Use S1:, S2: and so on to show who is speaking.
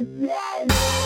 S1: Yeah.